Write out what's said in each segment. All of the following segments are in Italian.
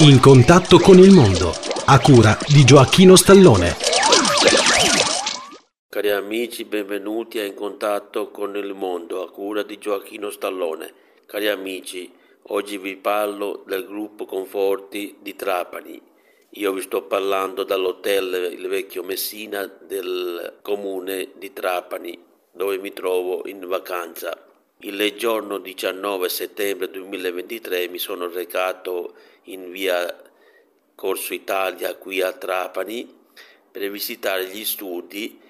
In contatto con il mondo, a cura di Gioacchino Stallone. Cari amici, benvenuti a In contatto con il mondo, a cura di Gioacchino Stallone. Cari amici, oggi vi parlo del gruppo Conforti di Trapani. Io vi sto parlando dall'hotel Il Vecchio Messina del comune di Trapani, dove mi trovo in vacanza. Il giorno 19 settembre 2023 mi sono recato in via Corso Italia qui a Trapani per visitare gli studi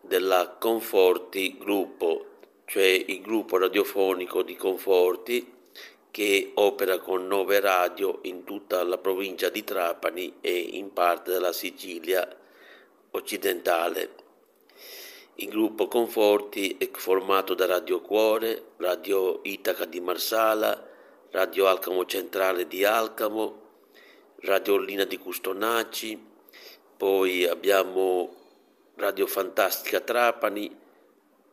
della Conforti Gruppo, cioè il gruppo radiofonico di Conforti che opera con nove radio in tutta la provincia di Trapani e in parte della Sicilia occidentale. Il gruppo Conforti è formato da Radio Cuore, Radio Itaca di Marsala, Radio Alcamo Centrale di Alcamo, Radio Ollina di Custonaci, poi abbiamo Radio Fantastica Trapani,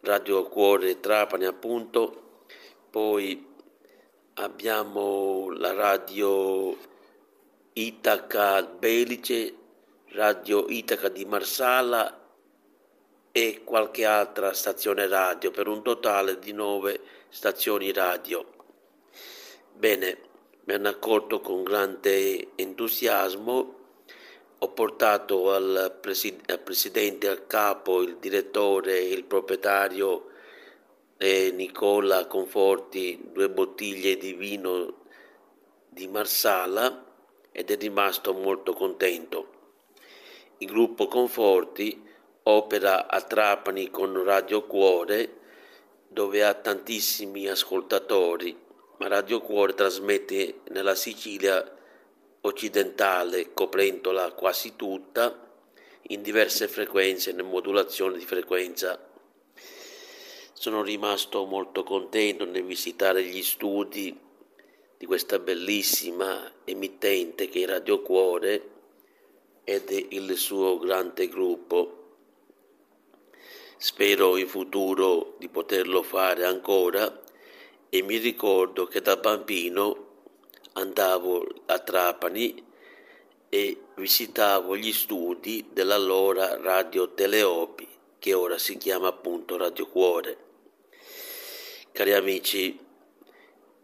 Radio Cuore Trapani appunto, poi abbiamo la Radio Itaca Belice, Radio Itaca di Marsala e qualche altra stazione radio per un totale di nove stazioni radio. Bene, mi hanno accolto con grande entusiasmo, ho portato al, presid- al presidente, al capo, il direttore, il proprietario eh, Nicola Conforti due bottiglie di vino di Marsala ed è rimasto molto contento. Il gruppo Conforti opera a Trapani con Radio Cuore dove ha tantissimi ascoltatori, ma Radio Cuore trasmette nella Sicilia occidentale, coprendola quasi tutta, in diverse frequenze, in modulazione di frequenza. Sono rimasto molto contento nel visitare gli studi di questa bellissima emittente che è Radio Cuore ed il suo grande gruppo. Spero in futuro di poterlo fare ancora e mi ricordo che da bambino andavo a Trapani e visitavo gli studi dell'allora Radio Teleopi, che ora si chiama appunto Radio Cuore. Cari amici,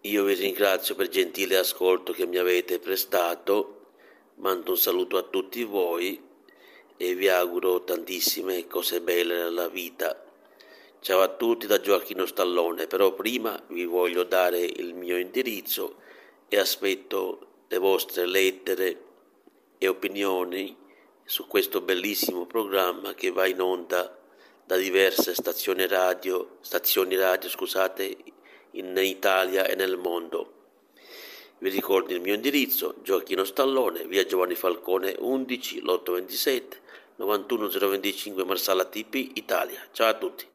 io vi ringrazio per il gentile ascolto che mi avete prestato, mando un saluto a tutti voi e vi auguro tantissime cose belle nella vita. Ciao a tutti da Gioacchino Stallone, però prima vi voglio dare il mio indirizzo e aspetto le vostre lettere e opinioni su questo bellissimo programma che va in onda da diverse stazioni radio, stazioni radio scusate, in Italia e nel mondo. Vi ricordo il mio indirizzo, Gioacchino Stallone, via Giovanni Falcone 11, lotto 27, 91025 Marsala TP, Italia. Ciao a tutti.